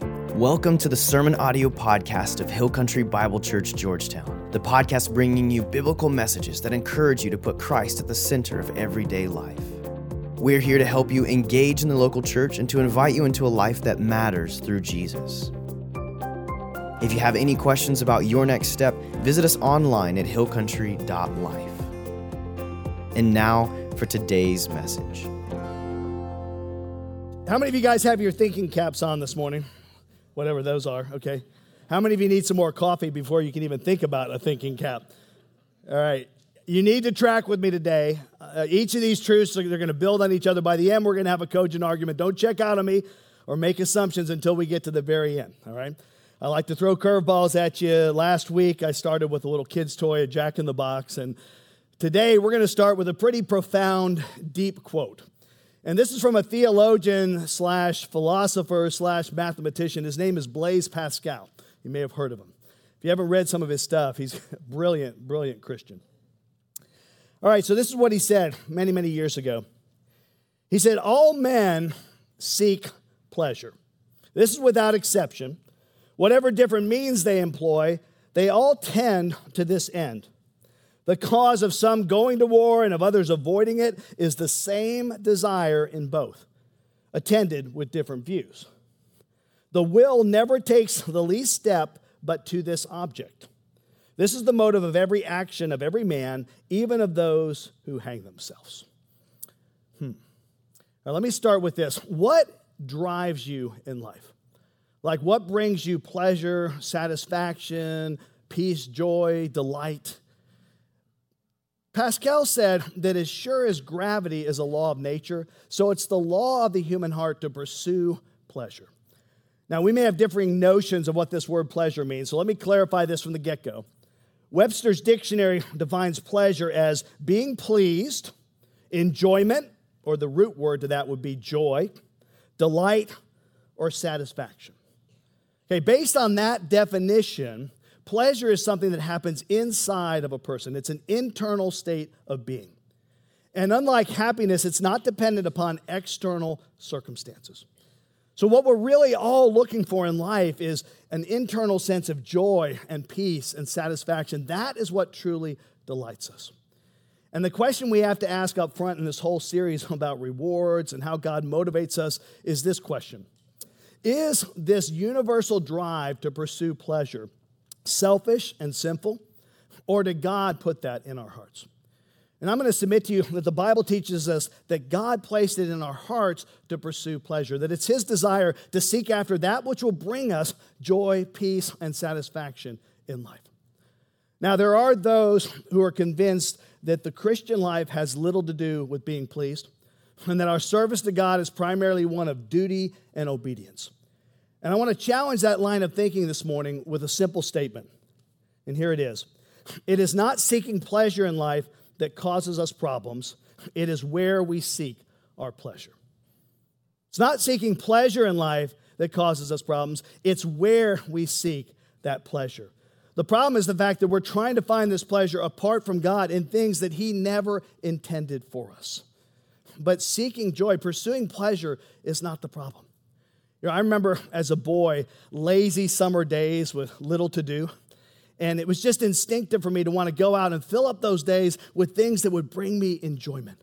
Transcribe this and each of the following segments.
Welcome to the Sermon Audio Podcast of Hill Country Bible Church, Georgetown. The podcast bringing you biblical messages that encourage you to put Christ at the center of everyday life. We're here to help you engage in the local church and to invite you into a life that matters through Jesus. If you have any questions about your next step, visit us online at hillcountry.life. And now for today's message. How many of you guys have your thinking caps on this morning? Whatever those are, okay? How many of you need some more coffee before you can even think about a thinking cap? All right. You need to track with me today. Uh, each of these truths, they're going to build on each other. By the end, we're going to have a cogent argument. Don't check out on me or make assumptions until we get to the very end, all right? I like to throw curveballs at you. Last week, I started with a little kid's toy, a Jack in the Box. And today, we're going to start with a pretty profound, deep quote. And this is from a theologian slash philosopher slash mathematician. His name is Blaise Pascal. You may have heard of him. If you haven't read some of his stuff, he's a brilliant, brilliant Christian. All right, so this is what he said many, many years ago. He said, All men seek pleasure. This is without exception. Whatever different means they employ, they all tend to this end. The cause of some going to war and of others avoiding it is the same desire in both, attended with different views. The will never takes the least step but to this object. This is the motive of every action of every man, even of those who hang themselves. Hmm. Now, let me start with this. What drives you in life? Like, what brings you pleasure, satisfaction, peace, joy, delight? Pascal said that as sure as gravity is a law of nature, so it's the law of the human heart to pursue pleasure. Now, we may have differing notions of what this word pleasure means, so let me clarify this from the get go. Webster's dictionary defines pleasure as being pleased, enjoyment, or the root word to that would be joy, delight, or satisfaction. Okay, based on that definition, pleasure is something that happens inside of a person, it's an internal state of being. And unlike happiness, it's not dependent upon external circumstances. So, what we're really all looking for in life is an internal sense of joy and peace and satisfaction. That is what truly delights us. And the question we have to ask up front in this whole series about rewards and how God motivates us is this question Is this universal drive to pursue pleasure selfish and sinful, or did God put that in our hearts? And I'm going to submit to you that the Bible teaches us that God placed it in our hearts to pursue pleasure, that it's His desire to seek after that which will bring us joy, peace, and satisfaction in life. Now, there are those who are convinced that the Christian life has little to do with being pleased, and that our service to God is primarily one of duty and obedience. And I want to challenge that line of thinking this morning with a simple statement. And here it is It is not seeking pleasure in life that causes us problems, it is where we seek our pleasure. It's not seeking pleasure in life that causes us problems, it's where we seek that pleasure. The problem is the fact that we're trying to find this pleasure apart from God in things that He never intended for us. But seeking joy, pursuing pleasure, is not the problem. You know, I remember as a boy, lazy summer days with little to do. And it was just instinctive for me to want to go out and fill up those days with things that would bring me enjoyment.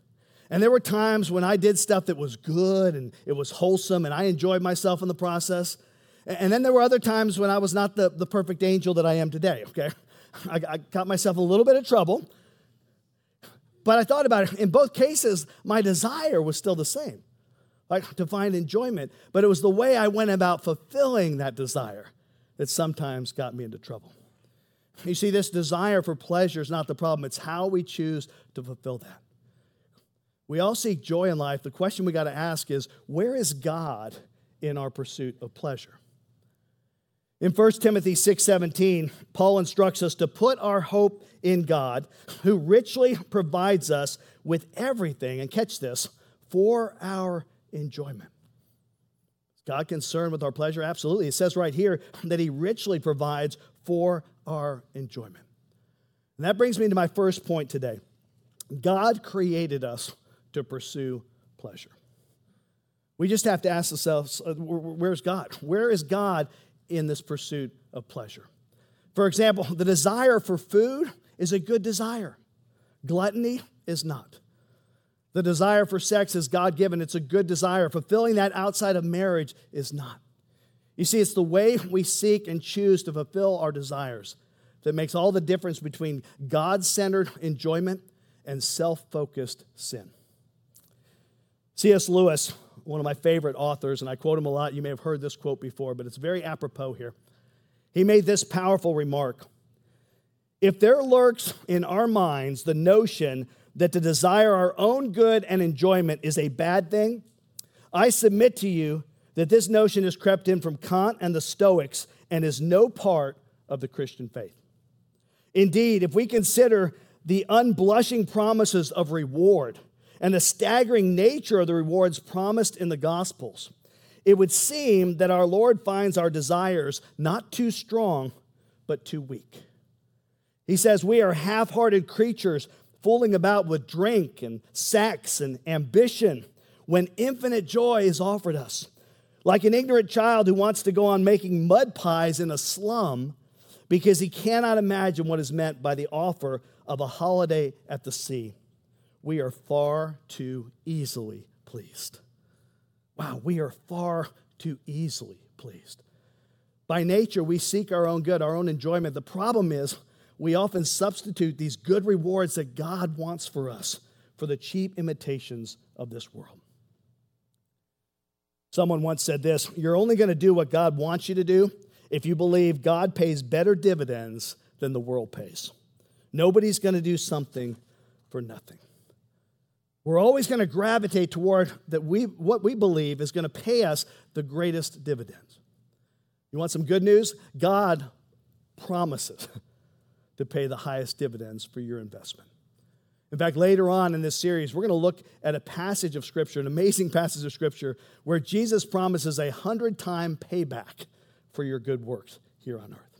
And there were times when I did stuff that was good and it was wholesome and I enjoyed myself in the process. And then there were other times when I was not the, the perfect angel that I am today, okay? I, I got myself a little bit of trouble. But I thought about it. In both cases, my desire was still the same, like to find enjoyment. But it was the way I went about fulfilling that desire that sometimes got me into trouble. You see, this desire for pleasure is not the problem, it's how we choose to fulfill that. We all seek joy in life. The question we got to ask is where is God in our pursuit of pleasure? In 1 Timothy 6:17, Paul instructs us to put our hope in God, who richly provides us with everything, and catch this, for our enjoyment. Is God concerned with our pleasure? Absolutely. It says right here that he richly provides for our enjoyment. And that brings me to my first point today. God created us to pursue pleasure. We just have to ask ourselves uh, where's God? Where is God in this pursuit of pleasure? For example, the desire for food is a good desire, gluttony is not. The desire for sex is God given, it's a good desire. Fulfilling that outside of marriage is not. You see, it's the way we seek and choose to fulfill our desires that makes all the difference between God centered enjoyment and self focused sin. C.S. Lewis, one of my favorite authors, and I quote him a lot. You may have heard this quote before, but it's very apropos here. He made this powerful remark If there lurks in our minds the notion that to desire our own good and enjoyment is a bad thing, I submit to you that this notion has crept in from Kant and the Stoics and is no part of the Christian faith. Indeed, if we consider the unblushing promises of reward and the staggering nature of the rewards promised in the Gospels, it would seem that our Lord finds our desires not too strong, but too weak. He says, We are half hearted creatures fooling about with drink and sex and ambition when infinite joy is offered us. Like an ignorant child who wants to go on making mud pies in a slum because he cannot imagine what is meant by the offer of a holiday at the sea. We are far too easily pleased. Wow, we are far too easily pleased. By nature, we seek our own good, our own enjoyment. The problem is, we often substitute these good rewards that God wants for us for the cheap imitations of this world. Someone once said this You're only going to do what God wants you to do if you believe God pays better dividends than the world pays. Nobody's going to do something for nothing. We're always going to gravitate toward that we, what we believe is going to pay us the greatest dividends. You want some good news? God promises to pay the highest dividends for your investment. In fact, later on in this series, we're going to look at a passage of Scripture, an amazing passage of Scripture, where Jesus promises a hundred time payback for your good works here on earth.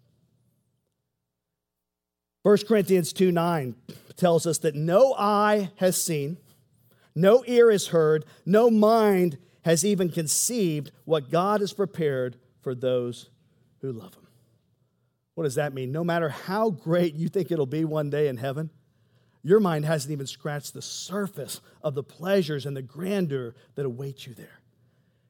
1 Corinthians 2 9 tells us that no eye has seen, no ear has heard, no mind has even conceived what God has prepared for those who love Him. What does that mean? No matter how great you think it'll be one day in heaven, your mind hasn't even scratched the surface of the pleasures and the grandeur that await you there.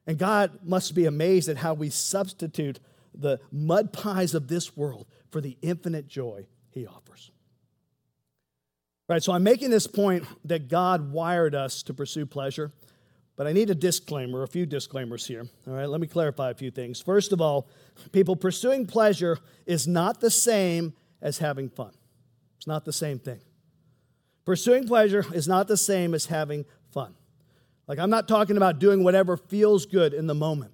And God must be amazed at how we substitute the mud pies of this world for the infinite joy He offers. Right, so I'm making this point that God wired us to pursue pleasure, but I need a disclaimer, a few disclaimers here. All right, let me clarify a few things. First of all, people pursuing pleasure is not the same as having fun. It's not the same thing. Pursuing pleasure is not the same as having fun. Like, I'm not talking about doing whatever feels good in the moment.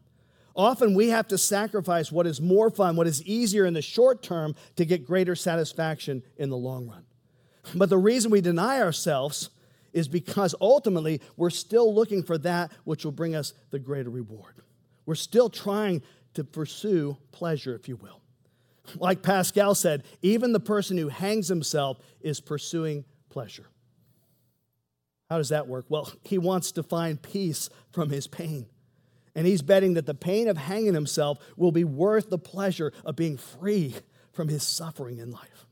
Often we have to sacrifice what is more fun, what is easier in the short term to get greater satisfaction in the long run. But the reason we deny ourselves is because ultimately we're still looking for that which will bring us the greater reward. We're still trying to pursue pleasure, if you will. Like Pascal said, even the person who hangs himself is pursuing pleasure. How does that work? Well, he wants to find peace from his pain. And he's betting that the pain of hanging himself will be worth the pleasure of being free from his suffering in life.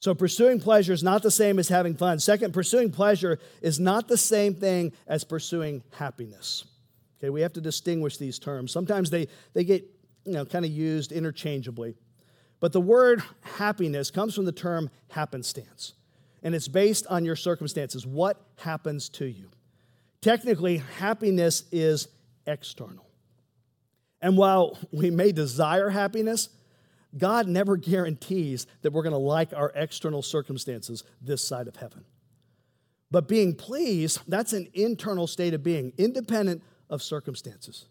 So, pursuing pleasure is not the same as having fun. Second, pursuing pleasure is not the same thing as pursuing happiness. Okay, we have to distinguish these terms. Sometimes they, they get you know, kind of used interchangeably. But the word happiness comes from the term happenstance, and it's based on your circumstances. What happens to you? Technically, happiness is external. And while we may desire happiness, God never guarantees that we're going to like our external circumstances this side of heaven. But being pleased, that's an internal state of being, independent of circumstances.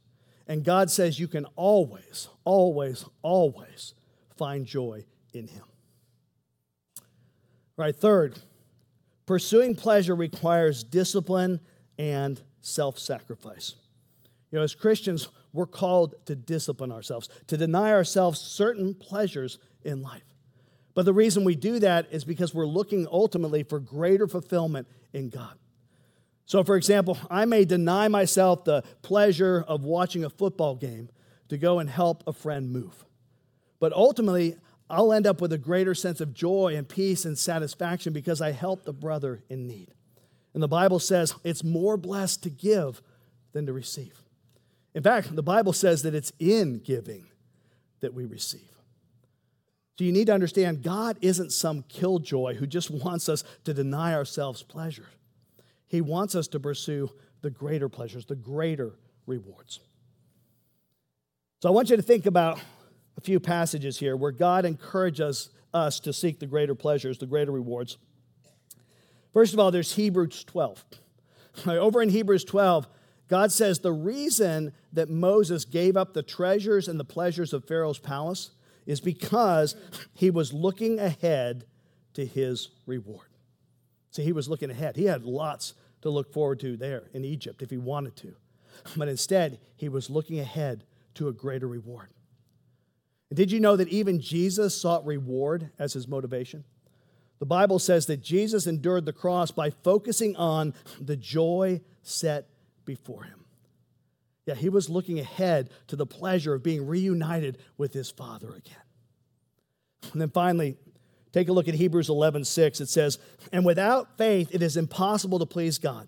And God says you can always, always, always find joy in Him. Right, third, pursuing pleasure requires discipline and self sacrifice. You know, as Christians, we're called to discipline ourselves, to deny ourselves certain pleasures in life. But the reason we do that is because we're looking ultimately for greater fulfillment in God. So, for example, I may deny myself the pleasure of watching a football game to go and help a friend move. But ultimately, I'll end up with a greater sense of joy and peace and satisfaction because I helped a brother in need. And the Bible says it's more blessed to give than to receive. In fact, the Bible says that it's in giving that we receive. So you need to understand God isn't some killjoy who just wants us to deny ourselves pleasure. He wants us to pursue the greater pleasures, the greater rewards. So I want you to think about a few passages here where God encourages us to seek the greater pleasures, the greater rewards. First of all, there's Hebrews 12. Over in Hebrews 12, God says the reason that Moses gave up the treasures and the pleasures of Pharaoh's palace is because he was looking ahead to his reward. See, he was looking ahead. He had lots to look forward to there in Egypt if he wanted to. But instead, he was looking ahead to a greater reward. And did you know that even Jesus sought reward as his motivation? The Bible says that Jesus endured the cross by focusing on the joy set before him. Yeah, he was looking ahead to the pleasure of being reunited with his Father again. And then finally, take a look at Hebrews 11 6. It says, And without faith, it is impossible to please God,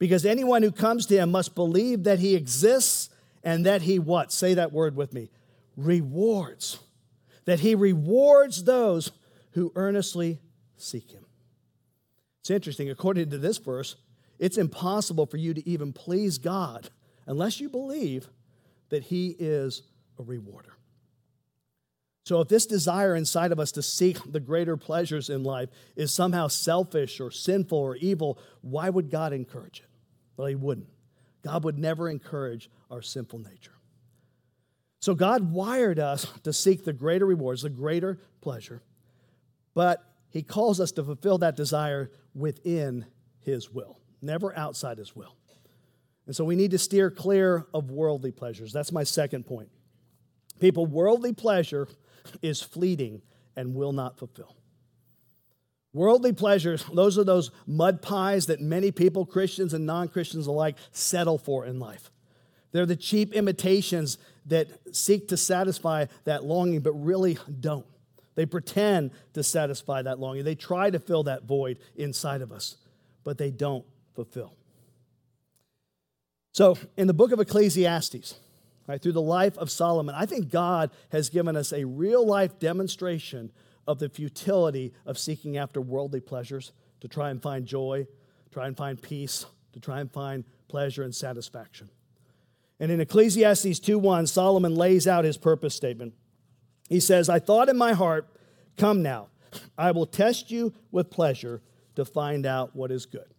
because anyone who comes to him must believe that he exists and that he what? Say that word with me rewards, that he rewards those who earnestly seek him. It's interesting, according to this verse, it's impossible for you to even please God unless you believe that he is a rewarder. So, if this desire inside of us to seek the greater pleasures in life is somehow selfish or sinful or evil, why would God encourage it? Well, He wouldn't. God would never encourage our sinful nature. So God wired us to seek the greater rewards, the greater pleasure, but He calls us to fulfill that desire within His will, never outside His will. And so we need to steer clear of worldly pleasures. That's my second point. People, worldly pleasure is fleeting and will not fulfill. Worldly pleasures, those are those mud pies that many people, Christians and non Christians alike, settle for in life. They're the cheap imitations that seek to satisfy that longing, but really don't. They pretend to satisfy that longing. They try to fill that void inside of us, but they don't fulfill. So, in the book of Ecclesiastes, right, through the life of Solomon, I think God has given us a real life demonstration of the futility of seeking after worldly pleasures to try and find joy, try and find peace, to try and find pleasure and satisfaction. And in Ecclesiastes 2:1, Solomon lays out his purpose statement. He says, I thought in my heart, come now, I will test you with pleasure to find out what is good.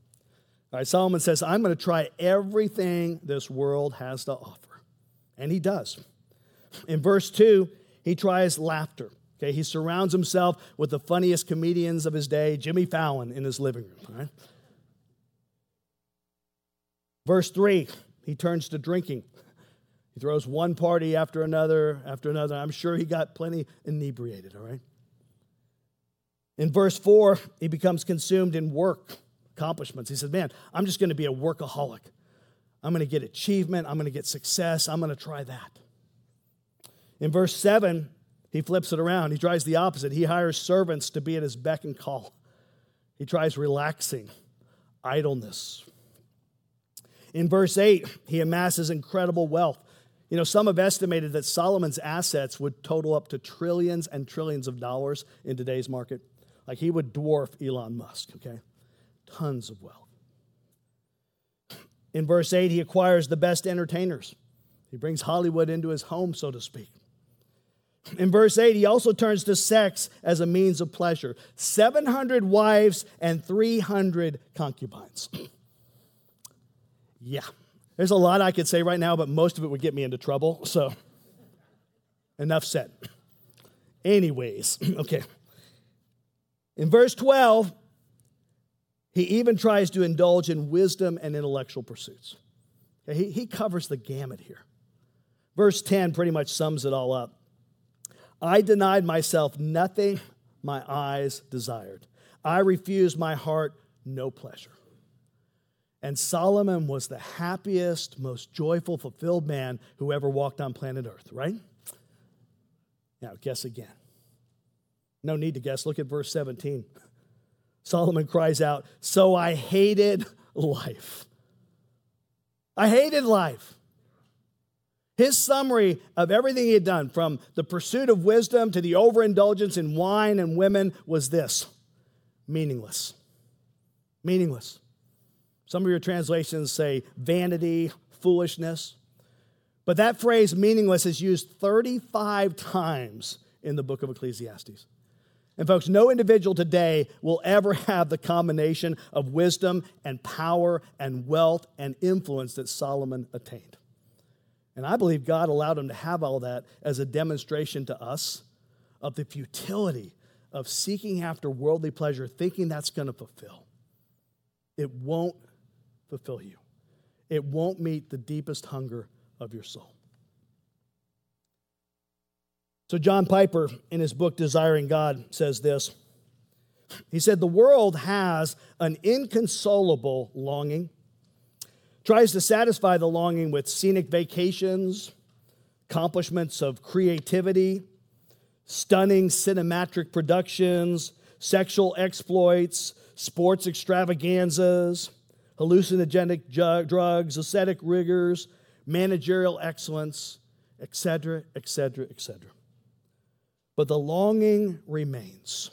Right, Solomon says, I'm going to try everything this world has to offer. And he does. In verse 2, he tries laughter. Okay, he surrounds himself with the funniest comedians of his day, Jimmy Fallon, in his living room. Right? Verse 3, he turns to drinking. He throws one party after another after another. I'm sure he got plenty inebriated, all right? In verse 4, he becomes consumed in work accomplishments. He said, Man, I'm just going to be a workaholic. I'm going to get achievement. I'm going to get success. I'm going to try that. In verse 7, he flips it around. He tries the opposite. He hires servants to be at his beck and call. He tries relaxing, idleness. In verse 8, he amasses incredible wealth. You know, some have estimated that Solomon's assets would total up to trillions and trillions of dollars in today's market. Like he would dwarf Elon Musk, okay? Tons of wealth. In verse 8, he acquires the best entertainers. He brings Hollywood into his home, so to speak. In verse 8, he also turns to sex as a means of pleasure 700 wives and 300 concubines. yeah, there's a lot I could say right now, but most of it would get me into trouble. So, enough said. Anyways, okay. In verse 12, he even tries to indulge in wisdom and intellectual pursuits. He, he covers the gamut here. Verse 10 pretty much sums it all up. I denied myself nothing my eyes desired. I refused my heart no pleasure. And Solomon was the happiest, most joyful, fulfilled man who ever walked on planet Earth, right? Now, guess again. No need to guess. Look at verse 17. Solomon cries out, So I hated life. I hated life. His summary of everything he had done, from the pursuit of wisdom to the overindulgence in wine and women, was this meaningless. Meaningless. Some of your translations say vanity, foolishness. But that phrase, meaningless, is used 35 times in the book of Ecclesiastes. And, folks, no individual today will ever have the combination of wisdom and power and wealth and influence that Solomon attained. And I believe God allowed him to have all that as a demonstration to us of the futility of seeking after worldly pleasure, thinking that's going to fulfill. It won't fulfill you, it won't meet the deepest hunger of your soul. So, John Piper, in his book Desiring God, says this. He said, The world has an inconsolable longing, tries to satisfy the longing with scenic vacations, accomplishments of creativity, stunning cinematic productions, sexual exploits, sports extravaganzas, hallucinogenic drugs, ascetic rigors, managerial excellence, etc., etc., etc. But the longing remains.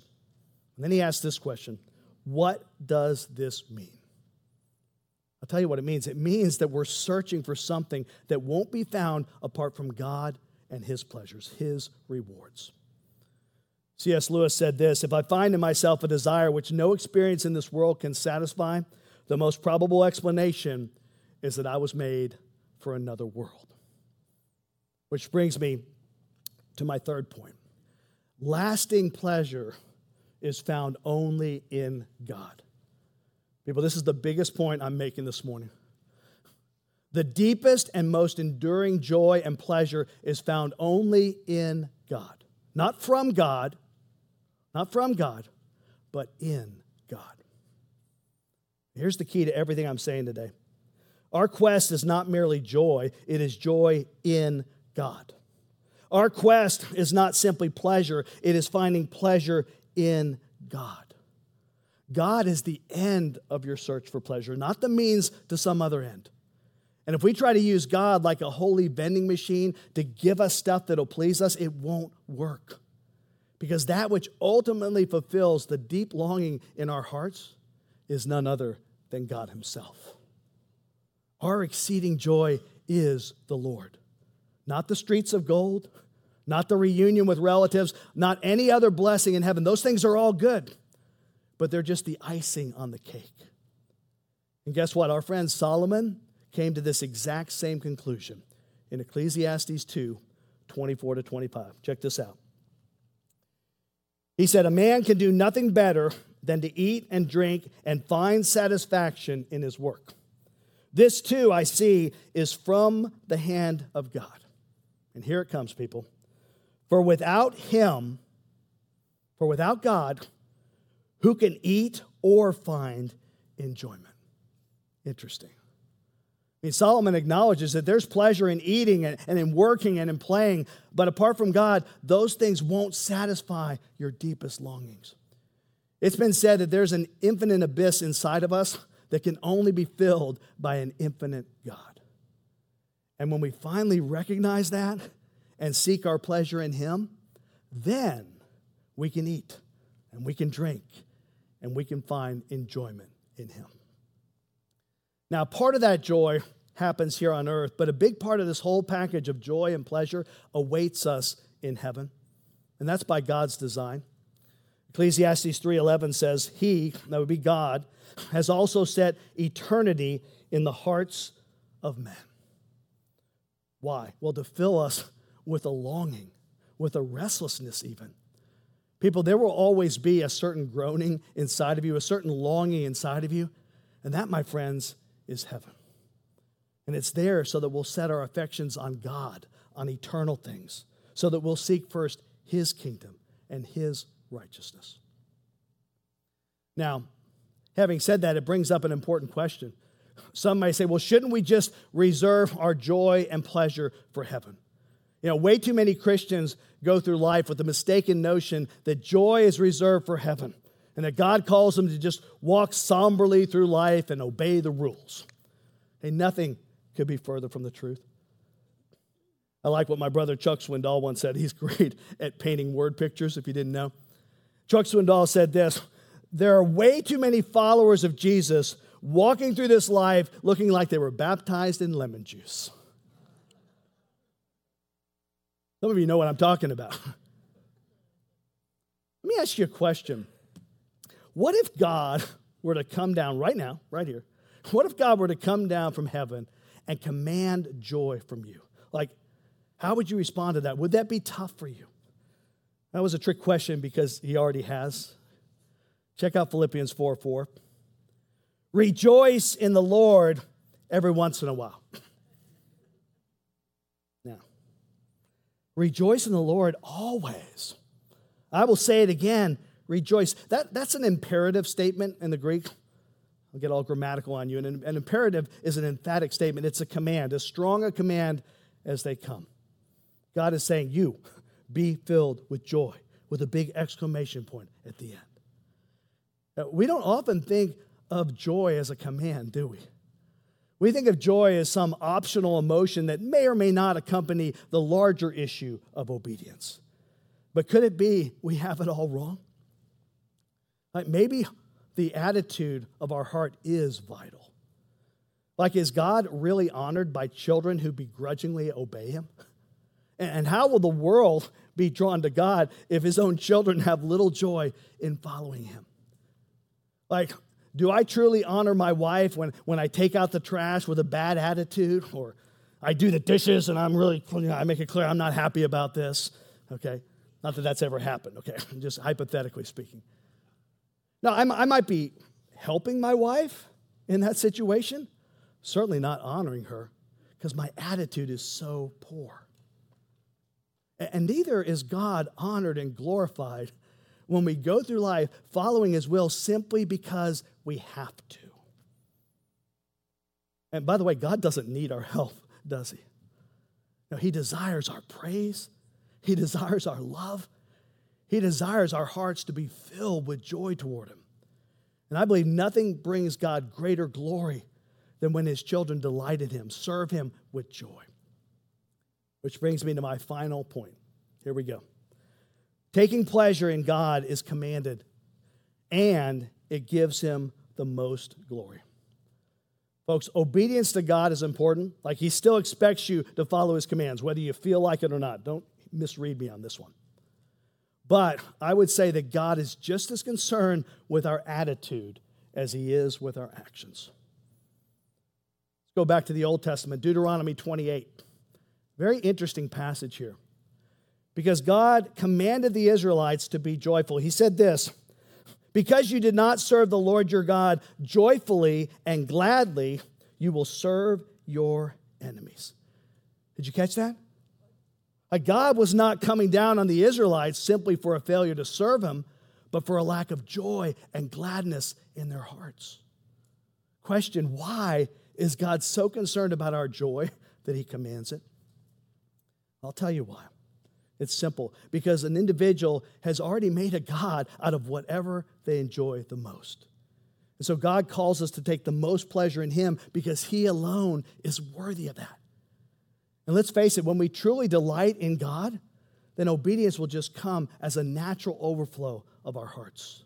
And then he asks this question What does this mean? I'll tell you what it means. It means that we're searching for something that won't be found apart from God and His pleasures, His rewards. C.S. Lewis said this If I find in myself a desire which no experience in this world can satisfy, the most probable explanation is that I was made for another world. Which brings me to my third point lasting pleasure is found only in God. People, this is the biggest point I'm making this morning. The deepest and most enduring joy and pleasure is found only in God. Not from God, not from God, but in God. Here's the key to everything I'm saying today. Our quest is not merely joy, it is joy in God. Our quest is not simply pleasure, it is finding pleasure in God. God is the end of your search for pleasure, not the means to some other end. And if we try to use God like a holy vending machine to give us stuff that'll please us, it won't work. Because that which ultimately fulfills the deep longing in our hearts is none other than God Himself. Our exceeding joy is the Lord. Not the streets of gold, not the reunion with relatives, not any other blessing in heaven. Those things are all good, but they're just the icing on the cake. And guess what? Our friend Solomon came to this exact same conclusion in Ecclesiastes 2 24 to 25. Check this out. He said, A man can do nothing better than to eat and drink and find satisfaction in his work. This, too, I see, is from the hand of God. And here it comes, people. For without him, for without God, who can eat or find enjoyment? Interesting. I mean, Solomon acknowledges that there's pleasure in eating and, and in working and in playing, but apart from God, those things won't satisfy your deepest longings. It's been said that there's an infinite abyss inside of us that can only be filled by an infinite God. And when we finally recognize that and seek our pleasure in Him, then we can eat and we can drink and we can find enjoyment in Him. Now, part of that joy happens here on earth, but a big part of this whole package of joy and pleasure awaits us in heaven. And that's by God's design. Ecclesiastes 3:11 says, "He, that would be God, has also set eternity in the hearts of men." Why? Well, to fill us with a longing, with a restlessness even. People, there will always be a certain groaning inside of you, a certain longing inside of you, and that, my friends, is heaven. And it's there so that we'll set our affections on God, on eternal things, so that we'll seek first His kingdom and His righteousness. Now, having said that, it brings up an important question Some may say, well, shouldn't we just reserve our joy and pleasure for heaven? You know, way too many Christians go through life with the mistaken notion that joy is reserved for heaven and that God calls them to just walk somberly through life and obey the rules. And nothing could be further from the truth. I like what my brother Chuck Swindoll once said. He's great at painting word pictures, if you didn't know. Chuck Swindoll said this There are way too many followers of Jesus walking through this life looking like they were baptized in lemon juice. Some of you know what I'm talking about. Let me ask you a question. What if God were to come down right now, right here? What if God were to come down from heaven and command joy from you? Like, how would you respond to that? Would that be tough for you? That was a trick question because he already has. Check out Philippians 4 4. Rejoice in the Lord every once in a while. Now, rejoice in the Lord always. I will say it again rejoice. That, that's an imperative statement in the Greek. I'll get all grammatical on you. And an, an imperative is an emphatic statement, it's a command, as strong a command as they come. God is saying, You be filled with joy, with a big exclamation point at the end. we don't often think of joy as a command, do we? We think of joy as some optional emotion that may or may not accompany the larger issue of obedience. But could it be we have it all wrong? Like maybe the attitude of our heart is vital. Like, is God really honored by children who begrudgingly obey him? And how will the world be drawn to God if his own children have little joy in following him? Like, do I truly honor my wife when, when I take out the trash with a bad attitude? Or I do the dishes and I'm really, you know, I make it clear I'm not happy about this? Okay. Not that that's ever happened, okay? Just hypothetically speaking. Now, I might be helping my wife in that situation, certainly not honoring her because my attitude is so poor. And neither is God honored and glorified when we go through life following His will simply because we have to. And by the way, God doesn't need our help, does He? No, He desires our praise, He desires our love, He desires our hearts to be filled with joy toward Him. And I believe nothing brings God greater glory than when His children delight in Him, serve Him with joy. Which brings me to my final point. Here we go. Taking pleasure in God is commanded, and it gives him the most glory. Folks, obedience to God is important. Like he still expects you to follow his commands, whether you feel like it or not. Don't misread me on this one. But I would say that God is just as concerned with our attitude as he is with our actions. Let's go back to the Old Testament, Deuteronomy 28. Very interesting passage here because God commanded the Israelites to be joyful. He said this Because you did not serve the Lord your God joyfully and gladly, you will serve your enemies. Did you catch that? Like God was not coming down on the Israelites simply for a failure to serve him, but for a lack of joy and gladness in their hearts. Question Why is God so concerned about our joy that he commands it? I'll tell you why. It's simple because an individual has already made a God out of whatever they enjoy the most. And so God calls us to take the most pleasure in Him because He alone is worthy of that. And let's face it, when we truly delight in God, then obedience will just come as a natural overflow of our hearts.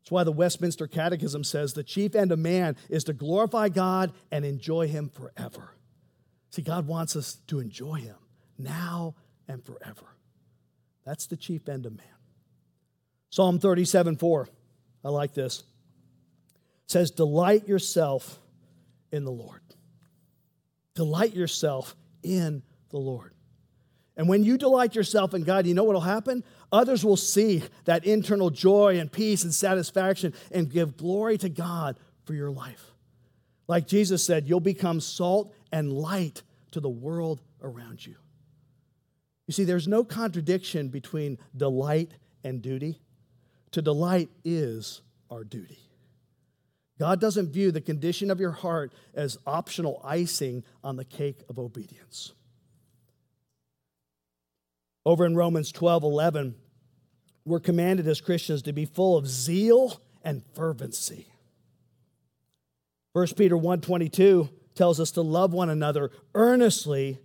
That's why the Westminster Catechism says the chief end of man is to glorify God and enjoy Him forever. See, God wants us to enjoy Him now and forever. That's the chief end of man. Psalm 37 4. I like this. It says, Delight yourself in the Lord. Delight yourself in the Lord. And when you delight yourself in God, you know what will happen? Others will see that internal joy and peace and satisfaction and give glory to God for your life. Like Jesus said, you'll become salt and light to the world around you. You see, there's no contradiction between delight and duty. To delight is our duty. God doesn't view the condition of your heart as optional icing on the cake of obedience. Over in Romans 12 11, we're commanded as Christians to be full of zeal and fervency. 1 Peter 1:22 tells us to love one another earnestly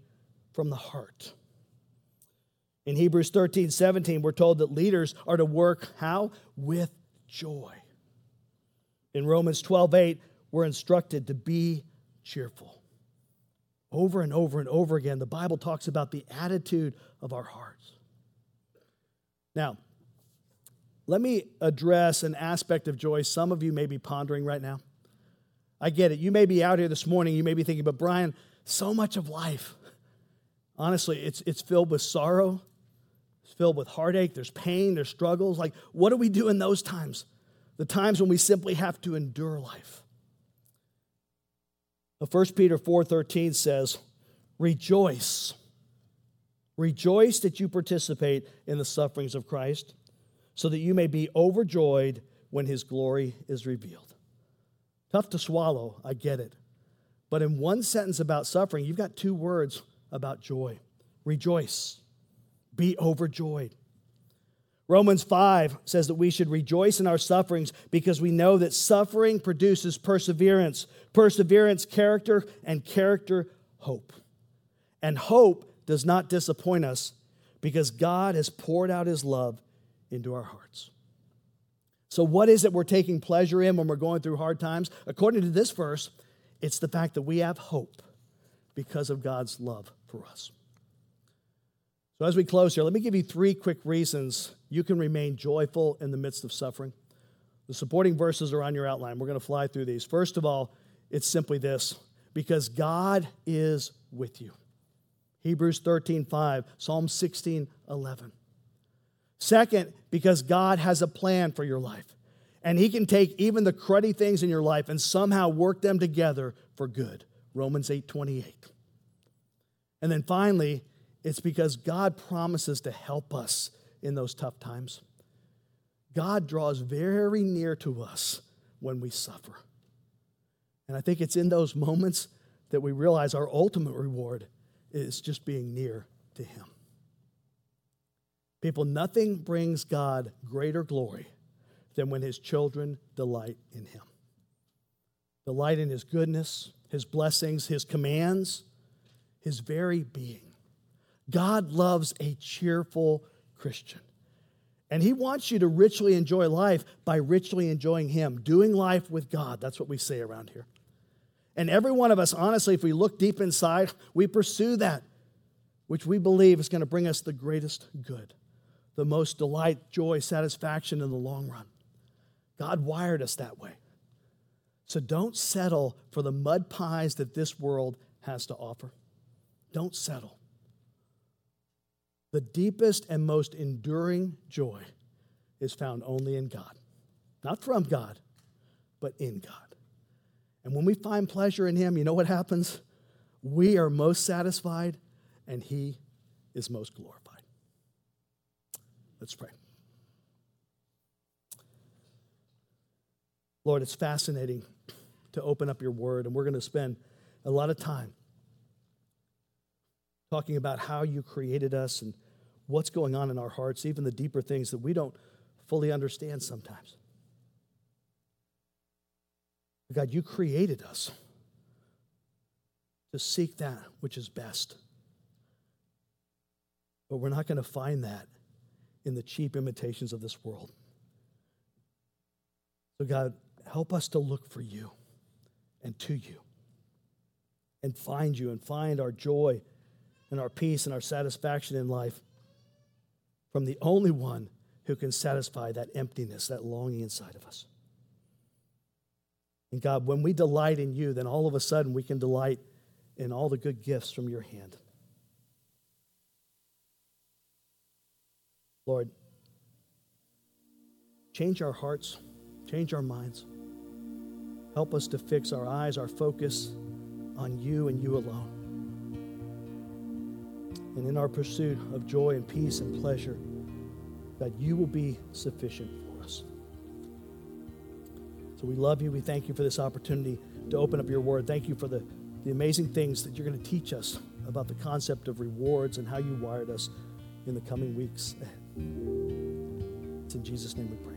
from the heart. In Hebrews 13, 17, we're told that leaders are to work how? With joy. In Romans 12, 8, we're instructed to be cheerful. Over and over and over again, the Bible talks about the attitude of our hearts. Now, let me address an aspect of joy some of you may be pondering right now. I get it. You may be out here this morning, you may be thinking, but Bryan, so much of life, honestly, it's, it's filled with sorrow, filled with heartache, there's pain, there's struggles. Like, what do we do in those times? The times when we simply have to endure life. 1 Peter 4:13 says, "Rejoice. Rejoice that you participate in the sufferings of Christ, so that you may be overjoyed when his glory is revealed." Tough to swallow, I get it. But in one sentence about suffering, you've got two words about joy rejoice, be overjoyed. Romans 5 says that we should rejoice in our sufferings because we know that suffering produces perseverance, perseverance, character, and character, hope. And hope does not disappoint us because God has poured out his love into our hearts. So, what is it we're taking pleasure in when we're going through hard times? According to this verse, it's the fact that we have hope because of God's love for us. So, as we close here, let me give you three quick reasons you can remain joyful in the midst of suffering. The supporting verses are on your outline. We're going to fly through these. First of all, it's simply this because God is with you. Hebrews 13, 5, Psalm 16, 11. Second, because God has a plan for your life. And He can take even the cruddy things in your life and somehow work them together for good. Romans 8 28. And then finally, it's because God promises to help us in those tough times. God draws very near to us when we suffer. And I think it's in those moments that we realize our ultimate reward is just being near to Him. People, nothing brings God greater glory than when his children delight in him. Delight in his goodness, his blessings, his commands, his very being. God loves a cheerful Christian. And he wants you to richly enjoy life by richly enjoying him, doing life with God. That's what we say around here. And every one of us, honestly, if we look deep inside, we pursue that, which we believe is going to bring us the greatest good the most delight, joy, satisfaction in the long run. God wired us that way. So don't settle for the mud pies that this world has to offer. Don't settle. The deepest and most enduring joy is found only in God. Not from God, but in God. And when we find pleasure in Him, you know what happens? We are most satisfied and He is most glorified. Let's pray. Lord, it's fascinating to open up your word, and we're going to spend a lot of time talking about how you created us and what's going on in our hearts, even the deeper things that we don't fully understand sometimes. God, you created us to seek that which is best. But we're not going to find that in the cheap imitations of this world. So, God, help us to look for you and to you and find you and find our joy and our peace and our satisfaction in life from the only one who can satisfy that emptiness, that longing inside of us. And God, when we delight in you, then all of a sudden we can delight in all the good gifts from your hand. Lord, change our hearts, change our minds. Help us to fix our eyes, our focus on you and you alone. And in our pursuit of joy and peace and pleasure, that you will be sufficient for us. So we love you. We thank you for this opportunity to open up your word. Thank you for the, the amazing things that you're going to teach us about the concept of rewards and how you wired us in the coming weeks. It's in Jesus' name we pray.